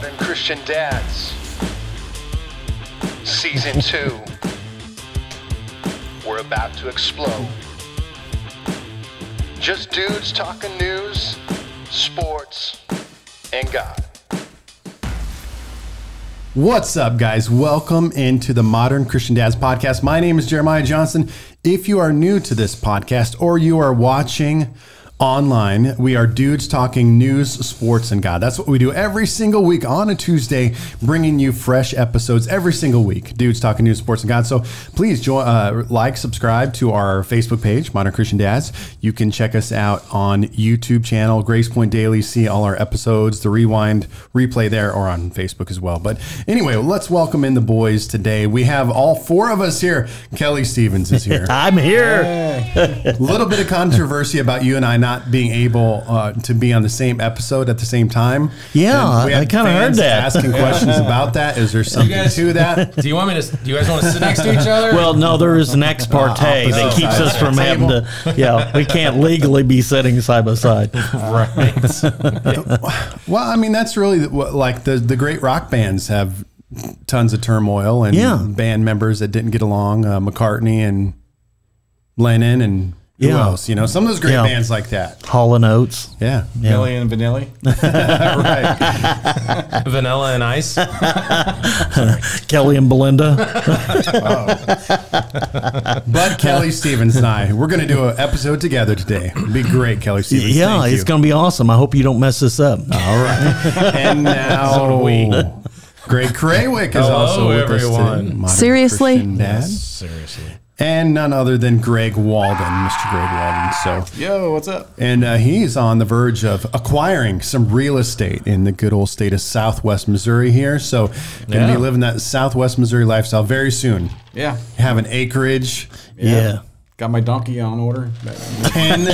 Modern Christian Dads, Season 2. We're about to explode. Just dudes talking news, sports, and God. What's up, guys? Welcome into the Modern Christian Dads podcast. My name is Jeremiah Johnson. If you are new to this podcast or you are watching online, we are dudes talking news, sports, and God. That's what we do every single week on a Tuesday, bringing you fresh episodes every single week. Dudes talking news, sports, and God. So please join, uh, like, subscribe to our Facebook page, Modern Christian Dads. You can check us out on YouTube channel, Grace Point Daily. See all our episodes, the rewind, replay there, or on Facebook as well. But anyway, let's welcome in the boys today. We have all four of us here. Kelly Stevens is here. I'm here. A little bit of controversy about you and I not being able uh, to be on the same episode at the same time. Yeah, we I kinda heard that. Asking questions about that. Is there something guys- to that? Do you want me to? Do you guys want to sit next to each other? Well, no, there is an ex parte that keeps us of the from having to. Yeah, we can't legally be sitting side by side. right. Well, I mean, that's really what- like the the great rock bands have tons of turmoil and Yeah. band members that didn't get along. Uh, McCartney and Lennon and who Yeah. else? You know, some of those great Yeah. bands like that. Hall and Oates. Yeah, Milli and Vanilli. right. Vanilla and ice. Kelly and Belinda. But Kelly Stevens and I, we're going to do an episode together today. It'd be great, Kelly Stevens. yeah, Thank it's going to be awesome. I hope you don't mess this up. All right. And now, So do we. Greg Craywick is Hello, also with us today. Seriously? Christian Dad. Seriously. And none other than Greg Walden, Mr. Greg Walden. So, Yo, what's up? and uh, he's on the verge of acquiring some real estate in the good old state of Southwest Missouri here. So, going to Yeah. be living that Southwest Missouri lifestyle very soon. Yeah. Have an acreage, Yeah. Got my donkey on order. 10,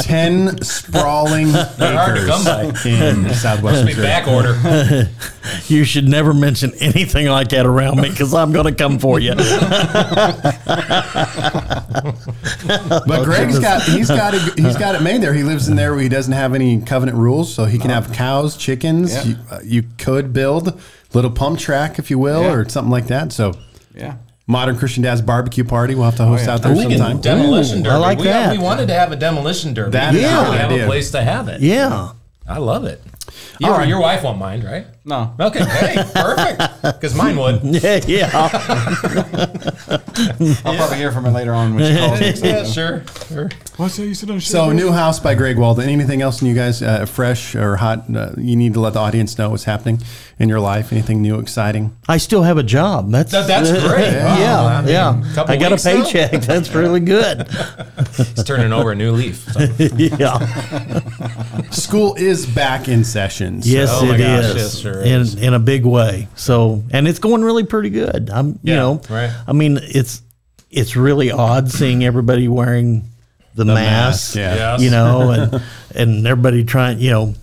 10 sprawling They're hard to come by. acres in Southwest Big Missouri. back order. You should never mention anything like that around me because I'm going to come for you. But Greg's got he's got it he's got it made there. He lives in there where he doesn't have any covenant rules, so he can have cows, chickens. Yeah. You, uh, you could build little pump track, if you will, Yeah. or something like that. So Yeah. Modern Christian Dad's barbecue party. We'll have to oh, host yeah. out there We can sometime. demolition Ooh, derby. I like we, that. we wanted to have a demolition derby. That is we a good have idea. a place to have it. Yeah. I love it. Your, your wife won't mind, right? No. Okay. Hey, perfect. Because mine would. Yeah. Yeah. I'll probably hear from her later on when she calls me. Yeah, sure. Sure. What's that you sit on So new house by Greg Walden. Anything else in you guys uh, fresh or hot? Uh, you need to let the audience know what's happening in your life. Anything new, exciting? I still have a job. That's That- that's great. Yeah. Wow, I mean, yeah. couple I got a weeks now? paycheck. That's really good. He's turning over a new leaf. So. yeah. School is back in session. so- Yes, Oh my it gosh, is. yes, sure in is. in a big way. So, and it's going really pretty good. I'm, you know, right. I mean, it's it's really odd seeing everybody wearing the, mask, mask. yeah. Yes. You know, and and everybody trying. You know,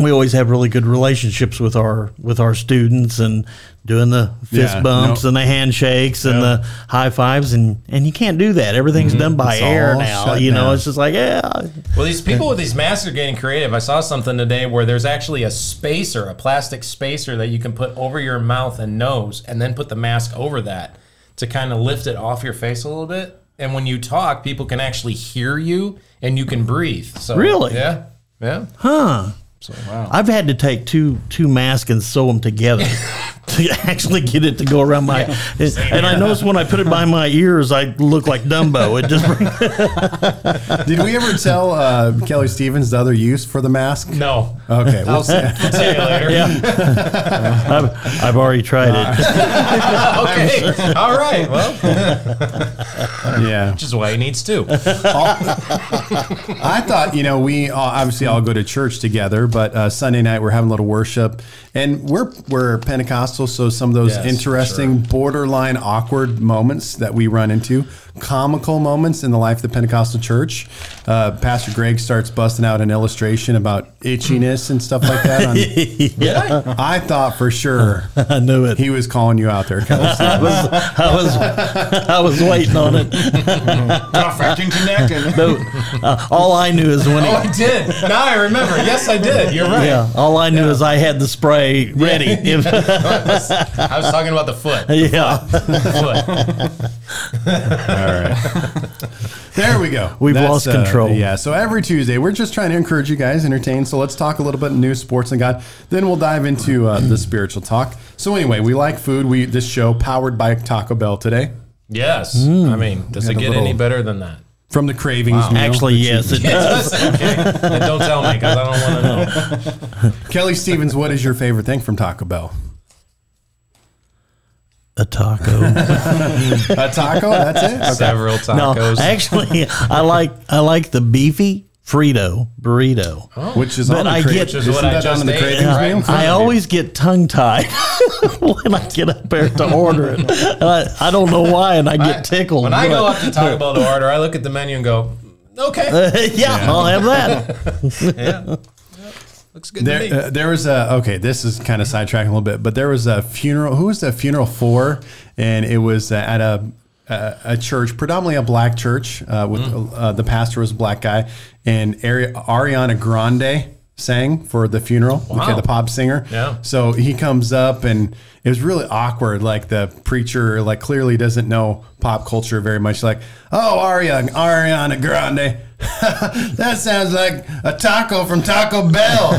we always have really good relationships with our with our students and doing the fist Yeah, bumps no. and the handshakes and the high fives and and you can't do that. Everything's mm-hmm. done by It's air now. You know, down. it's just like yeah. Well, these people with these masks are getting creative. I saw something today where there's actually a spacer, a plastic spacer that you can put over your mouth and nose, and then put the mask over that to kind of lift it off your face a little bit. And when you talk, people can actually hear you and you can breathe. So Really? yeah, yeah. Huh. I've had to take two two masks and sew them together to actually get it to go around my. and I noticed when I put it by my ears, I look like Dumbo. It just Did we ever tell uh, Kelly Stevens the other use for the mask? No. Okay, we'll see. See you later. I've, I've already tried it. okay. All right. Well, yeah. which is why he needs two. I thought, you know, we all, obviously all go to church together, but uh, Sunday night we're having a little worship, and we're we're Pentecostal, so some of those Yes, interesting, borderline awkward moments that we run into comical moments in the life of the Pentecostal church. Uh, Pastor Greg starts busting out an illustration about itchiness and stuff like that. On, yeah, I thought for sure I knew it. he was calling you out there. I was, I was, I was waiting on it. Affecting connecting. No, uh, all I knew is when he, Oh, I did. Now I remember. Yes, I did. You're right. yeah, all I knew is I had the spray ready. If, I was talking about the foot. yeah, foot. There we go. We've lost control. yeah. So every Tuesday, we're just trying to encourage you guys, entertain. So let's talk a little bit news, sports, and God. Then we'll dive into uh, the spiritual talk. So anyway, we like food. We this show powered by Taco Bell today Yes. Mm. I mean, does it get little- any better than that? from the Cravings. meal. actually, yes, it does. okay. Then don't tell me because I don't want to know. Kelly Stevens, what is your favorite thing from Taco Bell? A taco. A taco. That's it. Okay. Several No, tacos. actually, I like I like the beefy Frito burrito. Oh. Which is But on the I cra- get- Which is what I that just on the ate, Cravings right? I always get tongue tied when I get up there to order it. I, I don't know why, and I get tickled. when I go but- up to Taco Bell to order, I look at the menu and go, okay. yeah, I'll have that. yeah. Looks good to me. There, uh, there was a okay. This is kind of sidetracking a little bit, but there was a funeral. Who was the funeral for? And it was uh, at a a, a church, predominantly a black church. Uh, with Mm. uh, the pastor was a black guy, and Ari- Ariana Grande sang for the funeral. Okay, Wow. the pop singer. Yeah. So he comes up, and it was really awkward. Like the preacher, like clearly doesn't know pop culture very much. Like, oh, Ariana, Ariana Grande. that sounds like a taco from Taco Bell.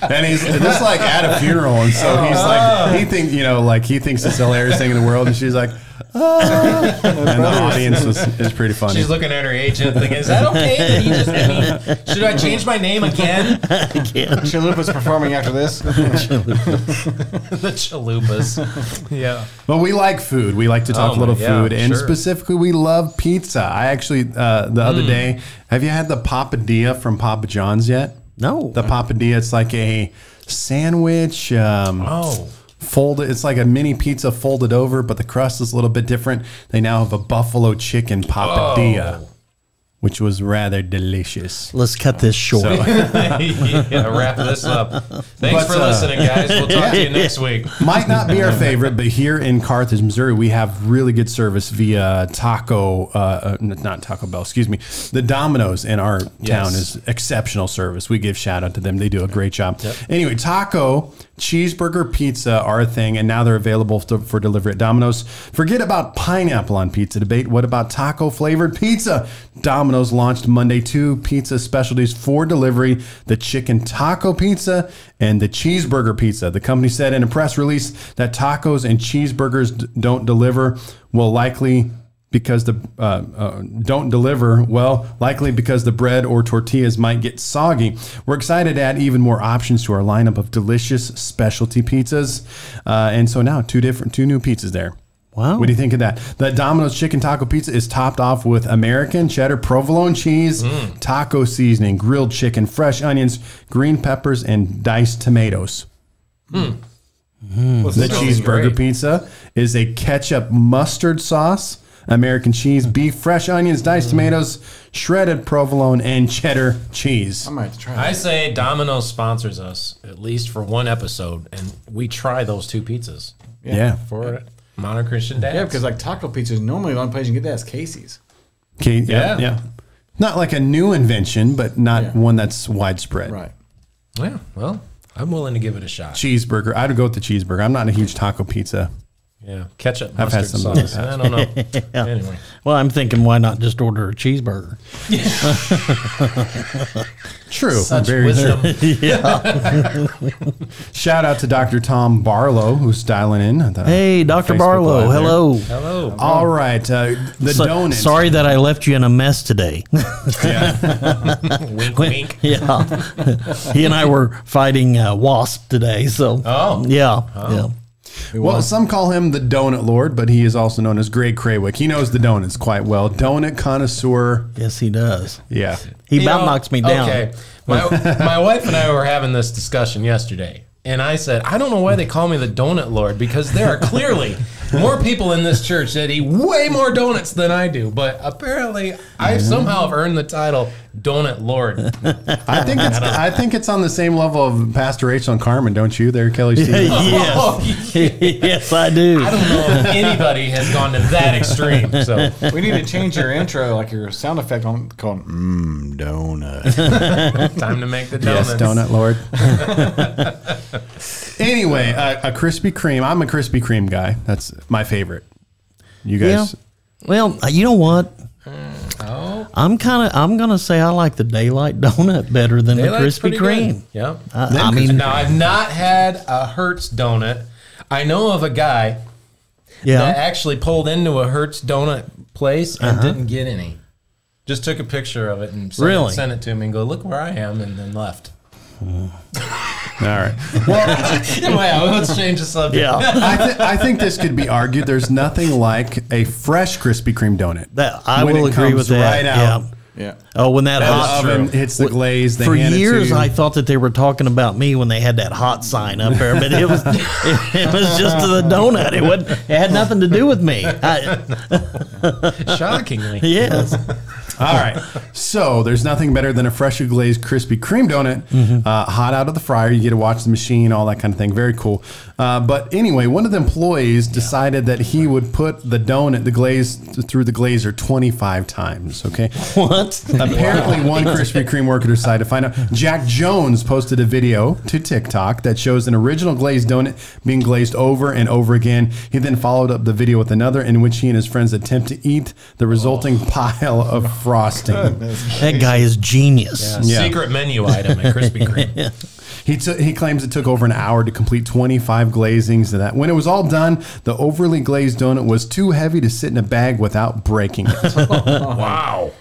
and he's just like at a funeral, and so he's like, he thinks, you know, like he thinks it's the hilarious thing in the world, and she's like. and the audience was is pretty funny. She's looking at her agent thinking, is that okay? That he just, I mean, should I change my name again? Chalupa's performing after this. the chalupas. Yeah. But we like food. We like to talk Oh, a little my- yeah, food, and sure. specifically, we love pizza. I actually uh, the other day, have you had the papadilla from Papa John's yet? No. The papadilla, it's like a sandwich. Um, Oh. Folded, it's like a mini pizza folded over, but the crust is a little bit different. They now have a buffalo chicken papadilla, Oh. which was rather delicious. Let's cut this short. yeah, wrap this up. Thanks But, for uh, listening, guys. We'll talk to you next week. Might not be our favorite, but here in Carthage, Missouri, we have really good service via Taco, uh, uh, n- not Taco Bell, excuse me. The Domino's in our town is exceptional service. We give shout out to them. They do a great job. Anyway, taco, cheeseburger, pizza are a thing, and now they're available to, for delivery at Domino's. Forget about pineapple on pizza debate. What about taco flavored pizza? Domino's launched Monday two pizza specialties for delivery the chicken taco pizza and the cheeseburger pizza. The company said in a press release that tacos and cheeseburgers d- don't deliver will likely because the uh, uh, don't deliver well likely because the bread or tortillas might get soggy. We're excited to add even more options to our lineup of delicious specialty pizzas. Uh, and so now two different two new pizzas there. Wow. what do you think of that? The Domino's chicken taco pizza is topped off with American cheddar, provolone cheese, taco seasoning, grilled chicken, fresh onions, green peppers, and diced tomatoes. The cheeseburger pizza is a ketchup mustard sauce, American cheese, beef, fresh onions, diced tomatoes, shredded provolone, and cheddar cheese. I might have to try I that. say Domino's sponsors us at least for one episode, and we try those two pizzas Yeah. for Modern Christian Dads. Yeah, because like taco pizza is normally the only place you can get that is Casey's. Okay, yeah, Yeah. yeah. Not like a new invention, but not Yeah. one that's widespread. Right. yeah, well, I'm willing to give it a shot. Cheeseburger. I'd go with the cheeseburger. I'm not a huge taco pizza. Yeah, ketchup, I've had mustard some of sauce. I don't know. Anyway, well, I'm thinking, why not just order a cheeseburger? True. such Very wisdom. Shout out to Dr. Tom Barlow who's dialing in. at the Hey, Dr. Facebook Barlow, Live there. hello. Hello. All right. Uh, the So- donut. sorry that I left you in a mess today. wink, wink. yeah. he and I were fighting uh, wasp today. So, Oh. yeah. Yeah. Well, some call him the donut lord, but he is also known as Greg Craywick. He knows the donuts quite well. Donut connoisseur. Yes, he does. Yeah. He You about know, knocks me down. Okay. My, my wife and I were having this discussion yesterday. And I said, I don't know why they call me the Donut Lord because there are clearly more people in this church that eat way more donuts than I do. But apparently, I mm-hmm. somehow have earned the title Donut Lord. I think it's I think it's on the same level of Pastor Rachel and Carmen, don't you? There, Kelly. Stevens? yes, yes, I do. I don't know if anybody has gone to that extreme. So We need to change your intro, like your sound effect on called Mmm Donut. time to make the donuts. Yes, donut lord. anyway, a, a Krispy Kreme. I'm a Krispy Kreme guy. That's my favorite. You Yeah. guys, Well, uh, you know what? I'm kind of. I'm gonna say I like the daylight donut better than the Krispy Kreme. good. Yep. I, I mean, now I've not had a Hertz donut. I know of a guy that actually pulled into a Hertz donut place and Uh-huh. didn't get any. Just took a picture of it and sent, Really? it, sent it to me and go, look where I am, and then left. Mm. all right. well, let's change the subject. Yeah, I, th- I think this could be argued. There's nothing like a fresh Krispy Kreme donut. that I When will it agree comes with that. right out. Yeah. Yeah. Oh, when that The hot oven hits the glaze. They For hand it to years, you. I thought that they were talking about me when they had that hot sign up there, but it was it, it was just the donut. It wasn't. It had nothing to do with me. I, Shockingly. yes. All right. So there's nothing better than a freshly glazed Krispy Kreme donut, Mm-hmm. uh, hot out of the fryer. You get to watch the machine, all that kind of thing. Very cool. Uh, but anyway, one of the employees decided that he would put the donut, the glaze, through the glazer 25 times. Okay. What? Apparently, one Krispy Kreme worker decided to find out. Jack Jones posted a video to TikTok that shows an original glazed donut being glazed over and over again. He then followed up the video with another in which he and his friends attempt to eat the resulting oh. pile of frosting. That guy is genius. Yeah. Secret menu item at Krispy Kreme. He took. He claims it took over an hour to complete 25 glazings. And that when it was all done, the overly glazed donut was too heavy to sit in a bag without breaking it. wow.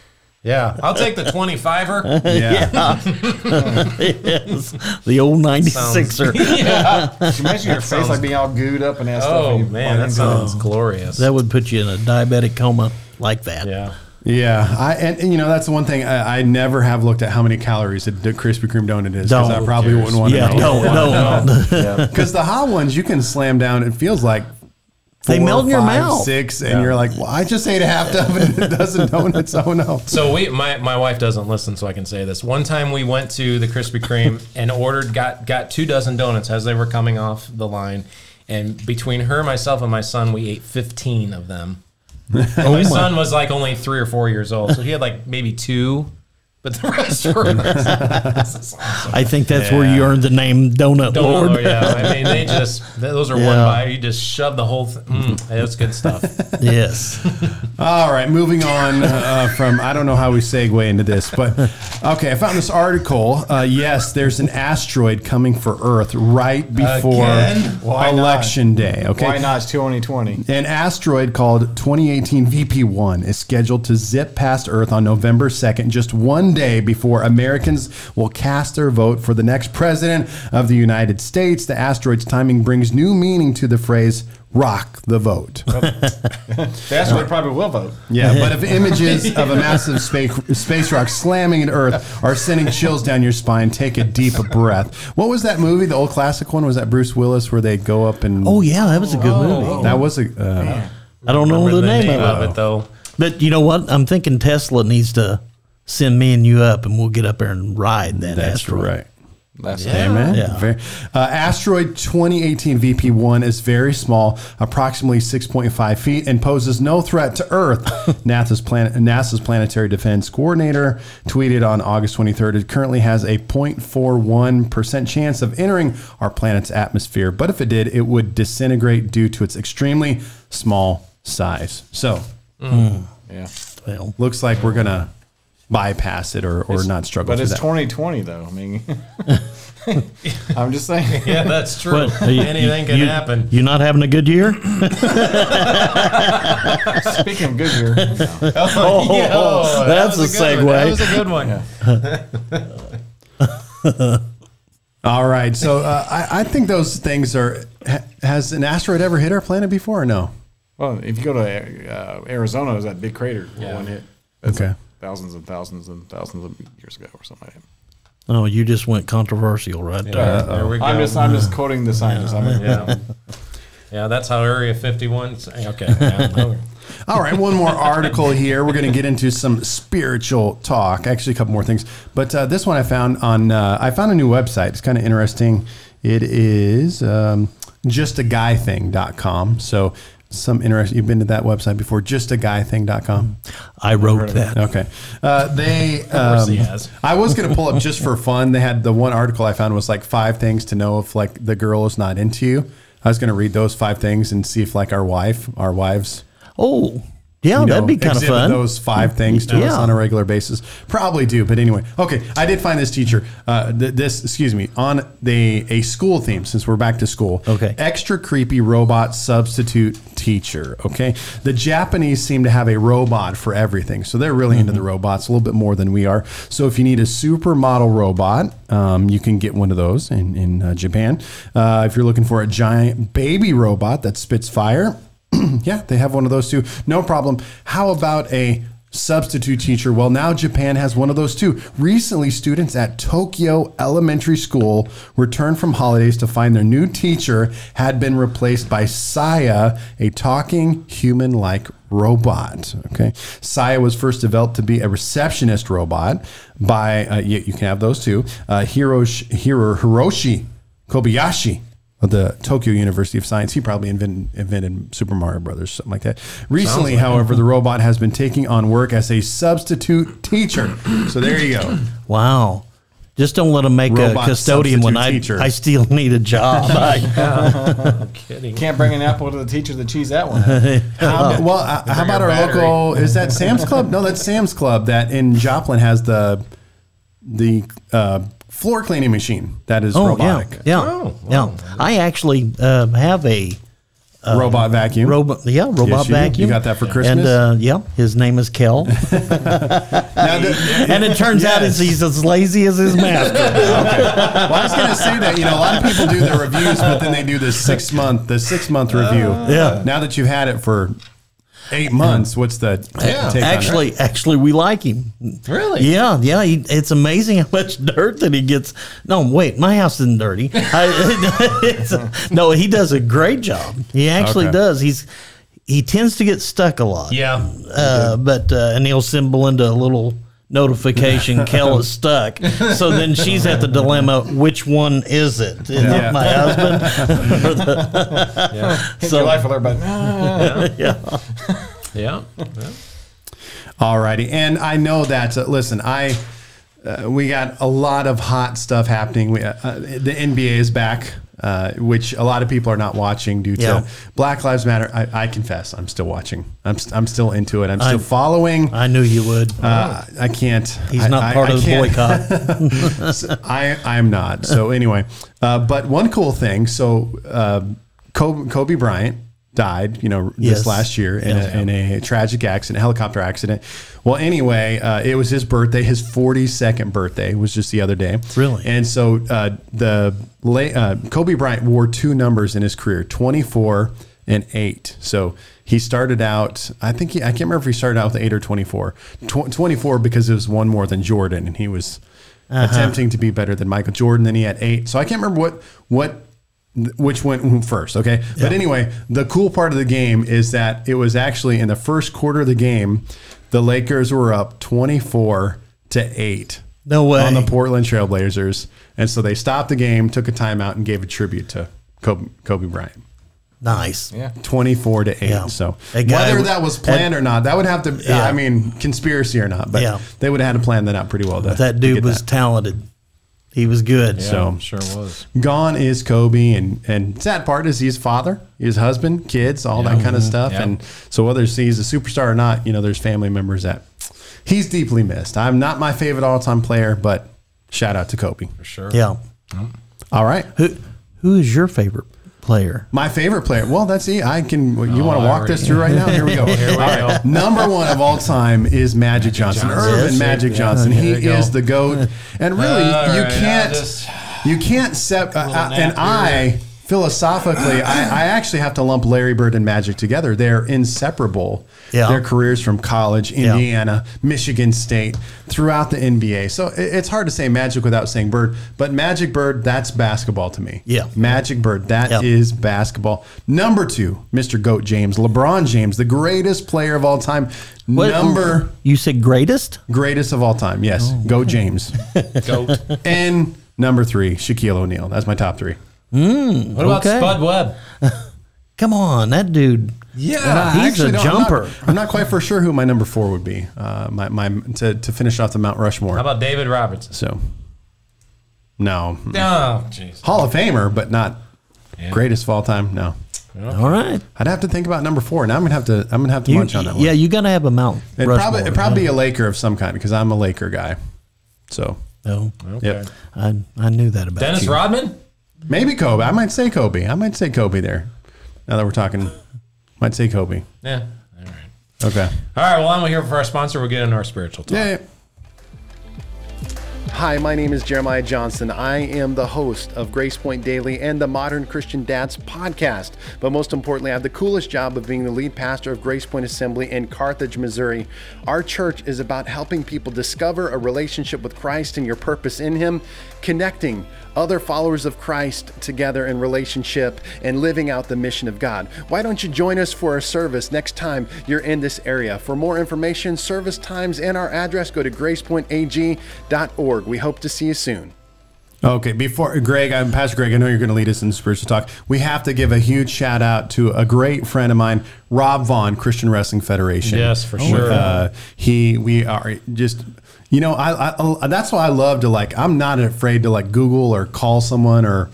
Yeah. I'll take the 25er. Yeah. Yes. The old 96er. yeah. Can you imagine your face like being all gooed up and that oh, stuff? Oh, and you man. That bite sounds glorious. That would put you in a diabetic coma like that. yeah. Yeah, I and, and, you know that's the one thing I, I never have looked at how many calories a d- Krispy Kreme donut is because I Don't. probably wouldn't want Yeah, to know. no, no. Because the hot ones you can slam down. It feels like They melt in your five, mouth. six, and you're like, well, I just ate a half dozen, dozen donuts. Oh no! So we, my, my wife doesn't listen, so I can say this. One time we went to the Krispy Kreme and ordered, got got two dozen donuts as they were coming off the line, and between her, myself, and my son, we ate fifteen of them. Oh and my son was like only three or four years old, so he had like maybe two, but the rest were. this is awesome. I think that's where you earned the name Donut Don't Lord. yeah. I mean, they just those are one Yeah. bite. You just shove the whole thing. Mm, it was good stuff. Yes. All right, moving on uh, from I don't know how we segue into this, but okay, I found this article. Uh, yes, there's an asteroid coming for Earth right before Again? Why not? election day. Okay, Why not? It's 2020. An asteroid called 2018 VP1 is scheduled to zip past Earth on November 2nd, just one day before Americans will cast their vote for the next president of the United States. The asteroid's timing brings new meaning to the phrase rock the vote. That's what probably will vote. Yeah, but if images of a massive space, space rock slamming into Earth are sending chills down your spine, take a deep breath. What was that movie? The old classic one? Was that Bruce Willis where they go up and. Oh yeah, that was a good movie. That was a. Uh, I don't know Remember the, name, of it. it though. But you know what? I'm thinking Tesla needs to send me and you up, and we'll get up there and ride that that's asteroid. right. That's Amen. Yeah. Very, uh, asteroid 2018 VP1 is very small, approximately 6.5 feet, and poses no threat to Earth. NASA's, plan- NASA's planetary defense coordinator tweeted on August 23rd it currently has a 0.41% chance of entering our planet's atmosphere, but if it did, it would disintegrate due to its extremely small size. So, Yeah. Well, looks like we're going to bypass it or, or not struggle But through it's that. 2020 though. I mean, I'm just saying. Yeah, that's true. what, are you- Anything can you- happen. You not having a good year? Speaking of Goodyear, Oh, Yeah, that that's was a good one. That segue. was a good one. All right. So uh, I, I think those things are. Ha, has an asteroid ever hit our planet before or no? well, if you go to uh, Arizona, there's that big crater Yeah. one hit. That's Okay. Thousands and thousands and thousands of years ago or something like that. Oh, you just went controversial right there. Yeah, there we go. I'm just I'm just quoting the scientist. I'm yeah. Yeah, that's how Area 51. Okay. Yeah. All right, one more article here. We're going to get into some spiritual talk. Actually, a couple more things, but uh, this one I found on. Uh, I found a new website. It's kind of interesting. It is um, justaguything.com. So some interesting. You've been to that website before, justaguything.com. I wrote that. Okay. Uh, they. course Um, he has. I was going to pull up just for fun. They had the one article I found was like five things to know if like the girl is not into you. I was going to read those five things and see if like our wife, our wives, Oh, yeah, you know, that'd be kind of fun. Those five things to us on a regular basis. Probably do, but anyway. Okay, I did find this teacher. Uh, th- this, excuse me, on the a school theme. Since we're back to school. Okay. Extra creepy robot substitute teacher. Okay, the Japanese seem to have a robot for everything, so they're really into the robots a little bit more than we are. So if you need a supermodel robot, um, you can get one of those in in uh, Japan. Uh, if you're looking for a giant baby robot that spits fire. yeah, they have one of those too. No problem. How about a substitute teacher? Well, now Japan has one of those too. Recently, students at Tokyo Elementary School returned from holidays to find their new teacher had been replaced by Saya, a talking human like robot. Okay. Saya was first developed to be a receptionist robot by, uh, you, you can have those too, uh, Hiroshi, Hiro, Hiroshi Kobayashi the Tokyo University of Science. He probably invented, invented Super Mario Brothers, something like that. Recently, however, the robot has been taking on work as a substitute teacher. So there you go. Wow. Just don't let them make Robot a custodian when I, substitute teacher. I still need a job. I- Kidding. Can't bring an apple to the teacher that cheese that one. How, well, uh, how about our battery. local? Is that Sam's Club? No, that's Sam's Club. That in Joplin has the the uh, floor cleaning machine that is oh, robotic. yeah. Yeah. Oh, yeah. I actually uh, have a robot vacuum. robot, yeah, robot Yes, you vacuum. You got that for Christmas? And uh, yeah, his name is Kel. Now, and it turns out Yes. he's as lazy as his master. Well, I was going to say that you know a lot of people do the reviews, but then they do the six month the six month review. Yeah. Now that you've had it for eight months, what's the Yeah. take on actually, actually, we like him. Really? Yeah, yeah. He, it's amazing how much dirt that he gets. No, wait, my house isn't dirty. I, it's- no, he does a great job. He actually Okay. does. He's he tends to get stuck a lot. Yeah. Uh, but uh, and he'll send Belinda a little notification. Kel is stuck. So then she's at the dilemma: which one is it? Is Yeah. it my husband? Or the- Yeah. Hit So- your life with her, but ah. yeah. Yeah. yeah. Alrighty, and I know that. Uh, listen, I uh, we got a lot of hot stuff happening. We, uh, uh, the NBA is back, uh, which a lot of people are not watching due to Yeah. Black Lives Matter. I, I confess, I'm still watching. I'm st- I'm still into it. I'm still I'm- following. I knew you would. Uh, I can't. He's I- not I- part I of the boycott. I I'm not. So anyway, uh, but one cool thing. So uh, Kobe, Kobe Bryant died. You know, this Yes. last year in, a, in a tragic accident, a helicopter accident. Well, anyway, uh, it was his birthday. His 42nd birthday was just the other day. Really? And so uh, the uh, Kobe Bryant wore two numbers in his career: 24 and eight. So. He started out, I think he, I can't remember if he started out with eight or 24. Tw- 24 because it was one more than Jordan and he was attempting to be better than Michael Jordan. Then he had eight. So I can't remember what what which went first. Okay, but anyway, the cool part of the game is that it was actually in the first quarter of the game, the Lakers were up twenty four to eight. No way. on the Portland Trailblazers, and so they stopped the game, took a timeout, and gave a tribute to Kobe, Kobe Bryant. Nice. yeah. 24 to 8 Yeah. so A guy whether that was planned or not that would have to Yeah. i mean conspiracy or not but Yeah. they would have had to plan that out pretty well to, That dude was that. talented. He was good. So- sure was. gone is Kobe, and and sad part is he's father, his husband, kids, all that kind of mm-hmm. stuff. Yeah. And so whether he's a superstar or not, you know, there's family members that he's deeply missed. I'm not my favorite all time player, but shout out to Kobe. For sure. Yeah. All right, Who who is your favorite player? my favorite player. Well, that's it. I can. You want to walk already- this through right now? Here we go. Here we All right. Number one of all time is Magic Johnson, Johnson. Earvin Yes. Magic Yeah. Johnson. There He is the goat, and really, All you right, can't. just- You can't set. uh, uh, and here. I philosophically, I, I actually have to lump Larry Bird and Magic together. They're inseparable. Yeah. Their careers from college, Indiana, Michigan State, throughout the NBA. So it- it's hard to say Magic without saying Bird, but Magic Bird, that's basketball to me. Yeah. Magic Bird, that is Yep. basketball. Number two, Mr. Goat James, LeBron James, the greatest player of all time. What- Number You said greatest? greatest of all time. Yes, Oh. Goat James. Goat. and number three, Shaquille O'Neal. That's my top three. What about Okay. Spud Webb? Come on, that dude. Yeah. I He's a don't- I'm not- jumper. I'm not, quite for sure who my number four would be. Uh, my, my to, to finish off the Mount Rushmore. How about David Robertson? so, no, Oh, jeez. Hall of Famer, but not Yeah. greatest of all time. No, All right. I'd have to think about number four. Now I'm gonna have to. I'm gonna have to You, munch on that one. yeah, you got to have a Mount. it'd Rushmore. probably it'd probably be a Laker of some kind because I'm a Laker guy. So, Oh, yep, I, I knew that about Dennis you. Rodman? Maybe Kobe. I might say Kobe. I might say Kobe there. Now that we're talking, might say Kobe. Yeah. All right. Okay. All right. Well, I'm here for our sponsor. We'll get into our spiritual talk. Yeah. Hi, my name is Jeremiah Johnson. I am the host of Grace Point Daily and the Modern Christian Dads podcast. But most importantly, I have the coolest job of being the lead pastor of Grace Point Assembly in Carthage, Missouri. Our church is about helping people discover a relationship with Christ and your purpose in Him, connecting other followers of Christ together in relationship and living out the mission of God. Why don't you join us for a service next time you're in this area? For more information, service times, and our address, go to gracepointag.org. We hope to see you soon. Okay, before Greg, I'm Pastor Greg. I know you're going to lead us in spiritual talk. We have to give a huge shout out to a great friend of mine, Rob Vaughn, Christian Wrestling Federation. Yes, for sure. Uh, he, we are just, you know, I, I, that's why I love to like. I'm not afraid to like Google or call someone or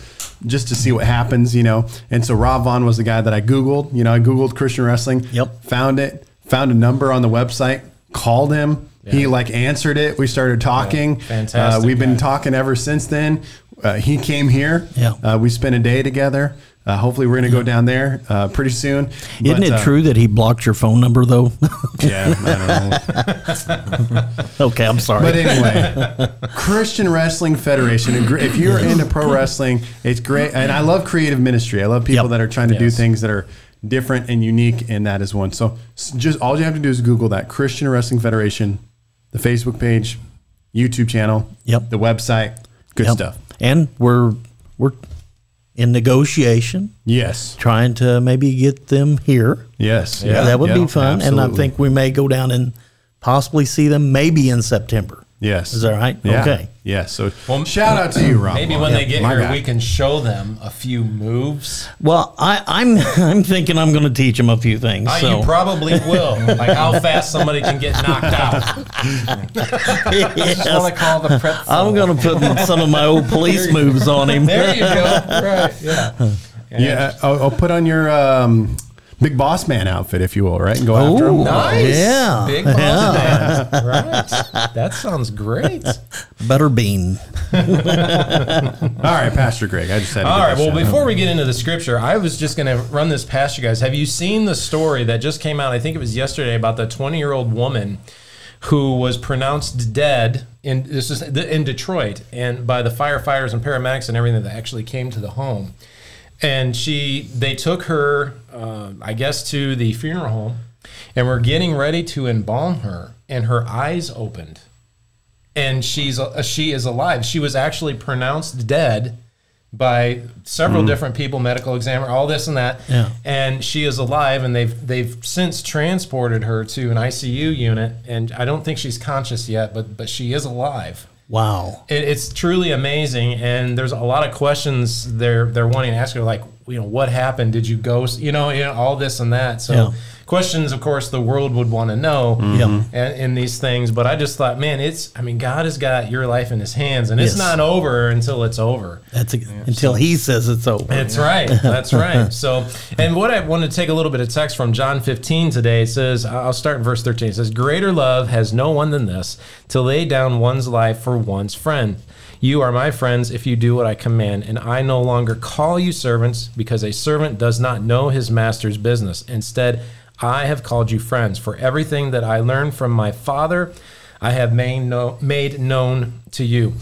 just to see what happens, you know. And so Rob Vaughn was the guy that I Googled. You know, I Googled Christian wrestling. Yep. Found it. Found a number on the website. Called him. He like answered it. We started talking. Fantastic Uh, we've been guy. talking ever since then. Uh, he came here. Yeah. Uh, we spent a day together. Uh, hopefully, we're going to go down there uh, pretty soon. Isn't But, it uh, true that he blocked your phone number though? Yeah, I don't know. okay, I'm sorry. But anyway, Christian Wrestling Federation. If you're into pro wrestling, it's great. And I love creative ministry. I love people Yep. that are trying to do things that are different and unique, and that is one. So just all you have to do is Google that Christian Wrestling Federation, the Facebook page, YouTube channel, Yep. the website. Good Yep. stuff. And we're we're in negotiation, Yes. trying to maybe get them here. Yes. Yeah, that would yeah, be fun. And I think we may go down and possibly see them maybe in September. Yes. Is that right? Yeah. Okay. Yes. So Well, shout out to you, Rob. Maybe when Yeah, they get my here, guy. we can show them a few moves. Well, I, I'm I'm thinking I'm going to teach them a few things. Uh, so You probably will. like how fast somebody can get knocked out. Yes. That's what I call the prep. I'm going to put some of my old police moves on him. There you go. Right. Yeah. Yeah, I'll, I'll put on your um, big boss man outfit, if you will, right? And go after him. Nice. Yeah. Big boss man. Right. That sounds great. Butter bean. All right, Pastor Greg. I just had to All give right. that Well, shout out. before we get into the scripture, I was just going to run this past you guys. Have you seen the story that just came out? I think it was yesterday about the 20 year old woman who was pronounced dead in this is in Detroit and by the firefighters and paramedics and everything that actually came to the home. And she, they took her, uh, I guess, to the funeral home, and were getting ready to embalm her, and her eyes opened and she's uh, she is alive. She was actually pronounced dead by several different people, medical examiner, all this and that. Yeah. And she is alive, and they've they've since transported her to an ICU unit, and I don't think she's conscious yet, but but she is alive. Wow. It, it's truly amazing, and there's a lot of questions they're they're wanting to ask you, like you know what happened? Did you ghost? You know, you know all this and that. So Yeah. questions, of course, the world would want to know mm-hmm. Yeah. and, in these things. But I just thought, man, it's I mean, God has got your life in His hands, and it's not over until it's over. That's a, until he says it's over. That's right. That's right. So, and what I want to take a little bit of text from John 15 today. It says, I'll start in verse 13. It says, Greater love has no one than this, to lay down one's life for one's friend. You are my friends if you do what I command, and I no longer call you servants, because a servant does not know his master's business. Instead, I have called you friends, for everything that I learned from my Father, I have made, made known to you.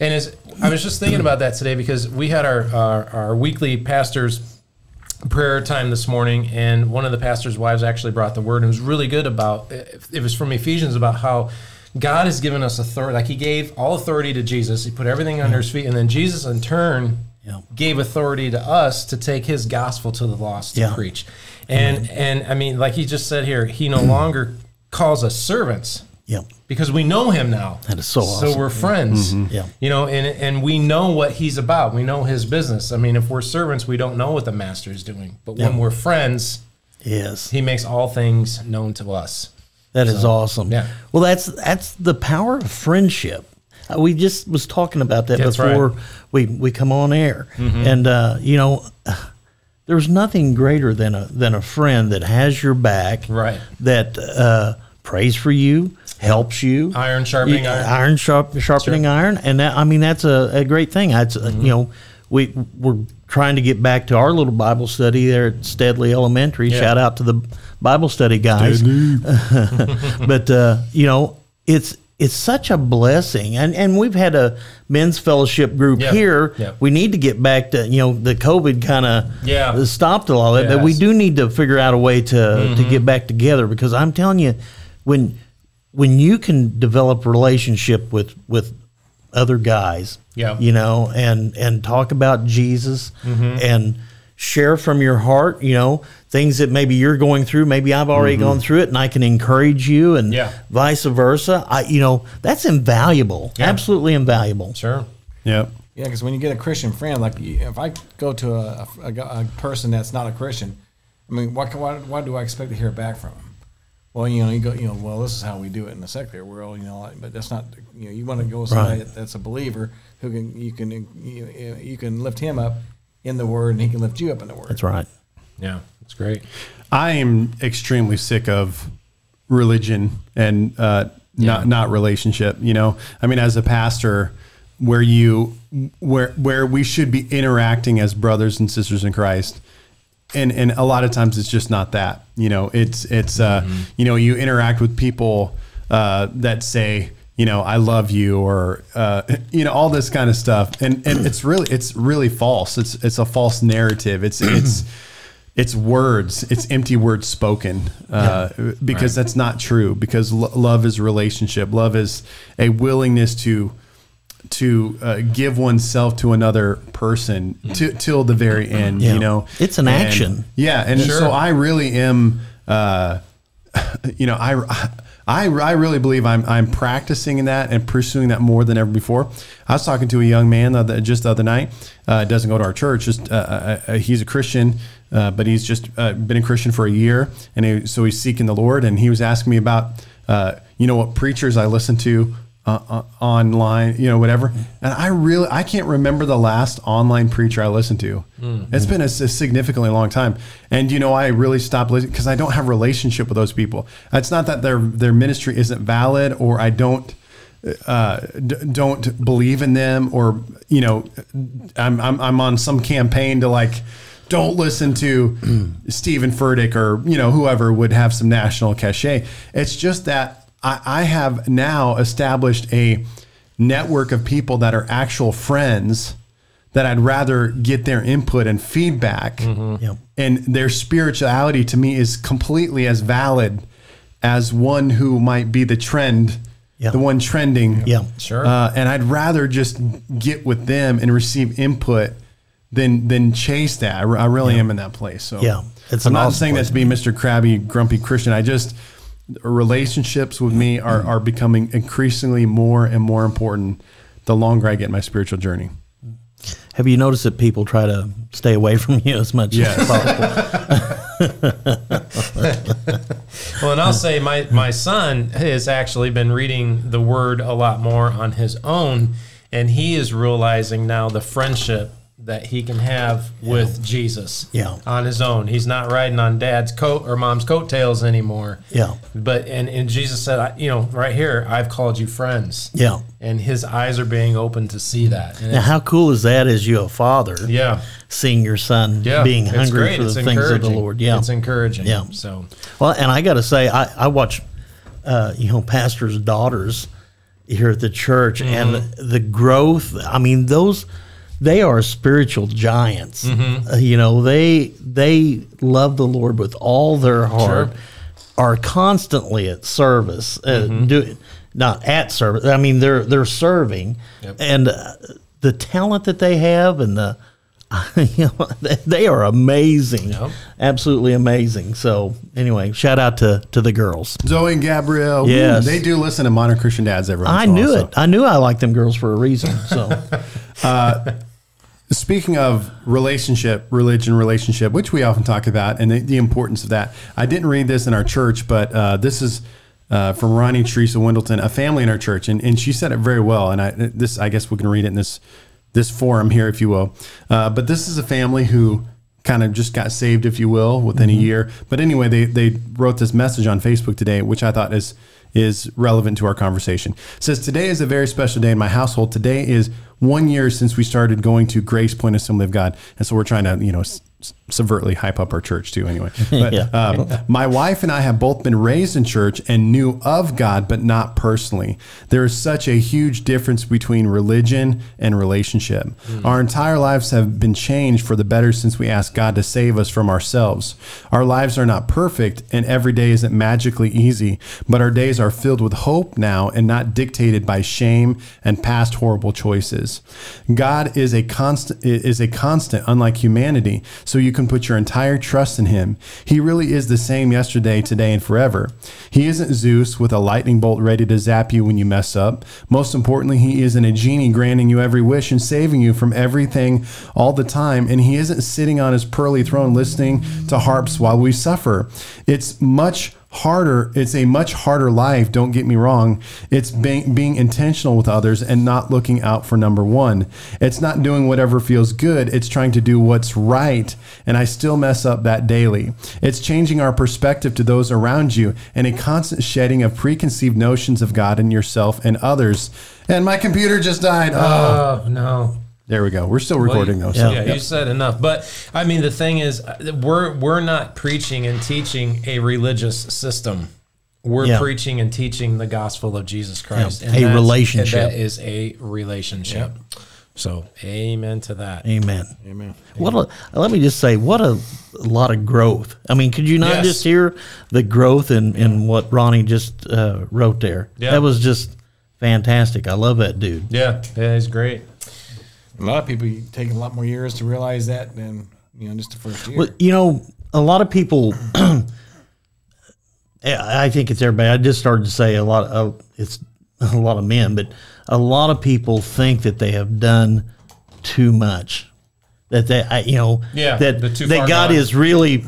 And as I was just thinking about that today because we had our our, our weekly pastors prayer time this morning, and one of the pastor's wives actually brought the word and it was really good about it was from Ephesians about how God has given us authority. Like He gave all authority to Jesus, He put everything under His feet, and then Jesus in turn Yeah. gave authority to us to take His gospel to the lost to Yeah. preach. And and I mean, like He just said here, He no mm. longer calls us servants Yeah. because we know him now. That is so awesome. So we're friends. Mm-hmm. Yeah. You know, and and we know what he's about. We know his business. I mean, if we're servants, we don't know what the master is doing. But when we're friends, Yes. he makes all things known to us. That is awesome. yeah. Well, that's that's the power of friendship. Uh, we just was talking about that That's before right. Mm-hmm. we we come on air, and uh, you know, there's nothing greater than a than a friend that has your back, Right. That uh, prays for you, helps you, Iron sharpening Yeah, iron. iron sharp, sharpening iron, and that I mean that's a, a great thing. That's uh, Mm-hmm. you know we we're trying to get back to our little Bible study there at Steadley Elementary. Yeah. Shout out to the Bible study guys. but uh, you know it's it's such a blessing, and and we've had a men's fellowship group Yeah. here. Yeah. We need to get back to you know the COVID kind of Yeah. stopped a lot of that, but we Mm-hmm. do need to figure out a way to to get back together because I'm telling you when when you can develop relationship with with other guys Yeah. you know and and talk about jesus Mm-hmm. and share from your heart you know things that maybe you're going through maybe i've already gone through it and i can encourage you and Mm-hmm. Yeah. vice versa i you know that's invaluable Yeah. absolutely invaluable Sure. Yep. Yeah, because when you get a Christian friend, like if I go to a, a, a person that's not a Christian, I mean, why, why, why do I expect to hear back from them? Well, you know, you go, you know, well, this is how we do it in the secular world, you know, but that's not, you know, you want to go with somebody Right. that's a believer who can, you can, you, you can lift him up in the word and he can lift you up in the word. that's right Yeah. That's great. I am extremely sick of religion and uh, not not relationship. You know, I mean, as a pastor, where you where where we should be interacting as brothers and sisters in Christ, and and a lot of times it's just not that. You know, it's it's uh, you know you interact with people uh, that say. You know, I love you, or uh, you know, all this kind of stuff, and and it's really it's really false. It's it's a false narrative. It's it's it's words it's empty words spoken uh, because that's not true because lo- love is relationship love is a willingness to to uh, give oneself to another person to, till the very end Yeah. you know It's an And- action. yeah and Sure. so i really am uh, you know, I, I, I really believe I'm, I'm practicing that and pursuing that more than ever before. I was talking to a young man just the other night. Uh, doesn't go to our church. Just uh, uh, uh, he's a Christian, uh, but he's just uh, been a Christian for a year, and he, so he's seeking the Lord. And he was asking me about, uh, you know, what preachers I listen to uh, uh, online, you know, whatever. And I really, I can't remember the last online preacher I listened to. It's been a significantly long time. And you know, I really stopped listening because I don't have a relationship with those people. It's not that their their ministry isn't valid or I don't uh, d- don't believe in them or you know, I'm I'm, I'm on some campaign to like. Don't listen to Steven Furtick or you know whoever would have some national cachet. It's just that I, I have now established a network of people that are actual friends that I'd rather get their input and feedback. Yep. And their spirituality to me is completely as valid as one who might be the trend, Yeah. the one trending. Yeah. Sure. Uh, and I'd rather just get with them and receive input than than chase that. I, re- I really am in that place. So Yeah. It's I'm not awesome saying that to be Mr. Crabby, grumpy Christian. I just relationships with me are, are becoming increasingly more and more important the longer I get in my spiritual journey. Have you noticed that people try to stay away from you as much Yes. as possible? Well, and I'll say my, my son has actually been reading the word a lot more on his own, and he is realizing now the friendship that he can have with Jesus Yeah. on his own. He's not riding on dad's coat or mom's coattails anymore. Yeah. But and, and Jesus said, I, you know, right here, I've called you friends. Yeah. And his eyes are being open to see that. And Now, how cool is that as you a father? yeah. Seeing your son Yeah. being hungry for the It's things of the. Lord. Yeah. It's encouraging. Yeah. So Well, and I got to say, I, I watch, uh, you know, pastors' daughters, here at the church and the growth. I mean, those they are spiritual giants. Uh, you know, they they love the Lord with all their heart, are constantly at service, uh, do not at service. I mean, they're they're serving, and uh, the talent that they have and the you know, they- they are amazing, Yep. absolutely amazing. So anyway, shout out to to the girls. Zoe and Gabrielle. ooh, Yes. they do listen to Modern Christian Dads every I knew while, so. it. I knew I liked them girls for a reason. So Speaking of relationship, religion, relationship, which we often talk about, and the, the importance of that. I didn't read this in our church, but uh, this is uh, from Ronnie Teresa Wendleton, a family in our church, and, and she said it very well. And I this I guess we can read it in this this forum here, if you will. Uh, but this is a family who kind of just got saved, if you will, within a year. But anyway, they they wrote this message on Facebook today, which I thought is is relevant to our conversation. It says today is a very special day in my household. Today is one year since we started going to Grace Point Assembly of God, and so we're trying to you know subvertly hype up our church too. Anyway, but Yeah. um, my wife and I have both been raised in church and knew of God, but not personally. There is such a huge difference between religion and relationship. Our entire lives have been changed for the better since we asked God to save us from ourselves. Our lives are not perfect, and every day isn't magically easy, but our days are filled with hope now and not dictated by shame and past horrible choices. God is a constant is a constant unlike humanity, so you can put your entire trust in him. He really is the same yesterday, today and forever. He isn't Zeus with a lightning bolt ready to zap you when you mess up. Most importantly, he isn't a genie granting you every wish and saving you from everything all the time, and he isn't sitting on his pearly throne listening to harps while we suffer. It's much harder it's a much harder life don't get me wrong. It's being, being intentional with others and not looking out for number one. It's not doing whatever feels good it's trying to do what's right and i still mess up that daily. It's changing our perspective to those around you and a constant shedding of preconceived notions of god and yourself and others. And my computer just died. Oh Oh no. There we go we're still recording though so Yeah, you said enough. But I mean, the thing is, uh, we're we're not preaching and teaching a religious system. We're Yeah. preaching and teaching the gospel of Jesus Christ. and a relationship. And that is a relationship. So, amen to that. Amen. Amen. What a, let me just say, what a, lot of growth. I mean, could you not Yes. just hear the growth in, in what Ronnie just uh, wrote there? Yeah. That was just fantastic. I love that dude. Yeah, yeah, he's great. A lot of people take a lot more years to realize that than you know just the first year. Well, you know, a lot of people. I think it's everybody. I just started to say a lot. Of, it's a lot of men, but a lot of people think that they have done too much. That they, I, you know, Yeah, that that God gone. is really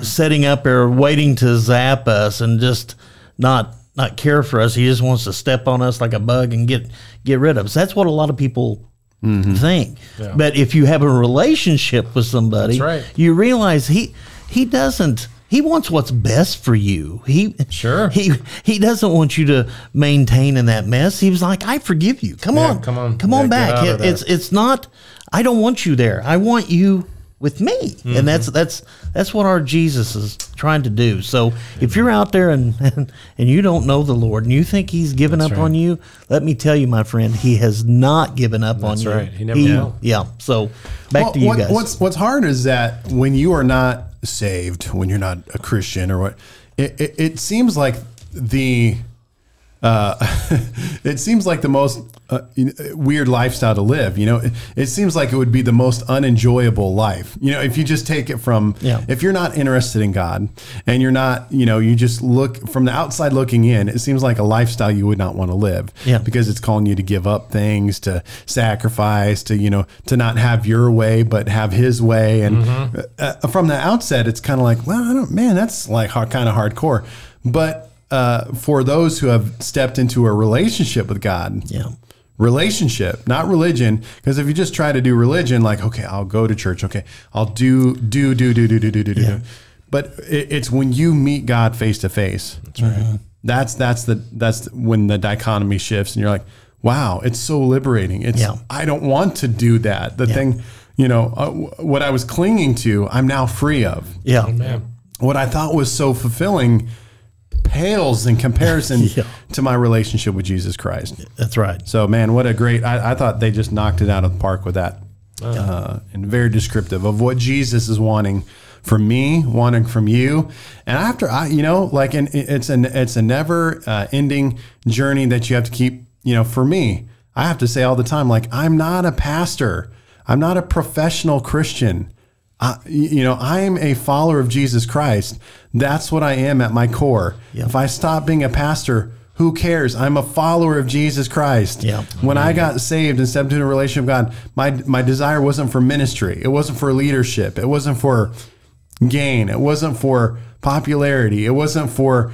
setting up or waiting to zap us and just not not care for us. He just wants to step on us like a bug and get get rid of us. That's what a lot of people think. But if you have a relationship with somebody, right. you realize he he doesn't he wants what's best for you. He Sure. He he doesn't want you to maintain in that mess. He was like, I forgive you. Come Yeah, on. come on. Come Yeah, on back. It- it's it's not I don't want you there. I want you with me. Mm-hmm. And that's that's that's what our Jesus is trying to do. So if you're out there and, and and you don't know the Lord and you think he's given up right. on you, let me tell you, my friend, he has not given up on you. That's you. right. He never will. Yeah. So back Well, to you what- guys. What's what's hard is that when you are not saved, when you're not a Christian or what, it, it, it seems like the uh, it seems like the most uh, weird lifestyle to live. You know, it, it seems like it would be the most unenjoyable life. You know, if you just take it from Yeah. if you're not interested in God and you're not, you know, you just look from the outside looking in, it seems like a lifestyle you would not want to live. Yeah. Because it's calling you to give up things, to sacrifice, to, you know, to not have your way, but have his way. And Mm-hmm. uh, from the outset, it's kind of like, well, I don't, man, that's like hard, kind of hardcore. But uh, for those who have stepped into a relationship with God, yeah. Relationship, not religion. Because if you just try to do religion, like, okay, I'll go to church. Okay, I'll do, do, do, do, do, do, do, do, do. But it, it's when you meet God face to face. That's right. That's that's the that's when the dichotomy shifts, and you're like, wow, it's so liberating. It's Yeah. I don't want to do that. The thing, you know, uh, w- what I was clinging to, I'm now free of Yeah. what I thought was so fulfilling pales in comparison Yeah. to my relationship with Jesus Christ. That's right. So, man, what a great! I, I thought they just knocked it out of the park with that, uh, and very descriptive of what Jesus is wanting from me, wanting from you. And after I, you know, like, and it's an it's a never uh, ending journey that you have to keep. You know, for me, I have to say all the time, like, I'm not a pastor. I'm not a professional Christian. I, you know, I am a follower of Jesus Christ. That's what I am at my core. If I stop being a pastor, who cares? I'm a follower of Jesus Christ. Yeah. When I got saved and stepped into a relationship with God, my my desire wasn't for ministry. It wasn't for leadership. It wasn't for gain. It wasn't for popularity. It wasn't for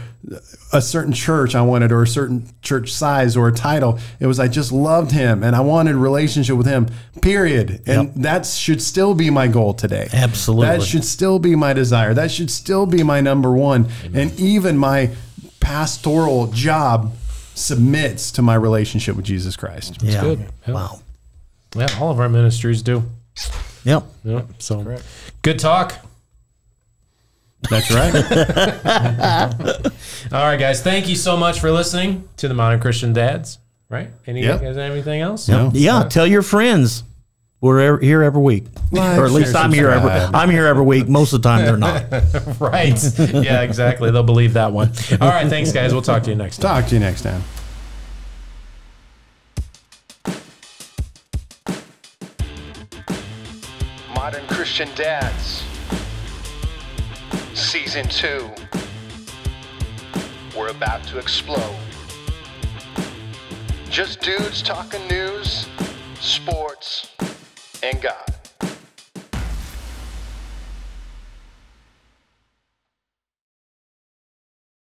a certain church I wanted or a certain church size or a title. It was I just loved him and I wanted a relationship with him. Period. And that should still be my goal today. Absolutely. That should still be my desire. That should still be my number one. And even my pastoral job submits to my relationship with Jesus Christ. Yeah. good. Yeah. Wow. Yeah, all of our ministries do. Yep. Yeah, so good talk. That's right. All right, guys. Thank you so much for listening to the Modern Christian Dads. Right? Any Yep. guys have anything else? No. Yeah. Uh, tell your friends. We're ever, here every week, Like, or at least I'm here every. subscribe. I'm here every week. Most of the time, they're not. Right. Yeah, exactly. They'll believe that one. All right. Thanks, guys. We'll talk to you next time. Talk to you next time. Modern Christian Dads. Season 2. We're about to explode. Just dudes talking news, sports, and God.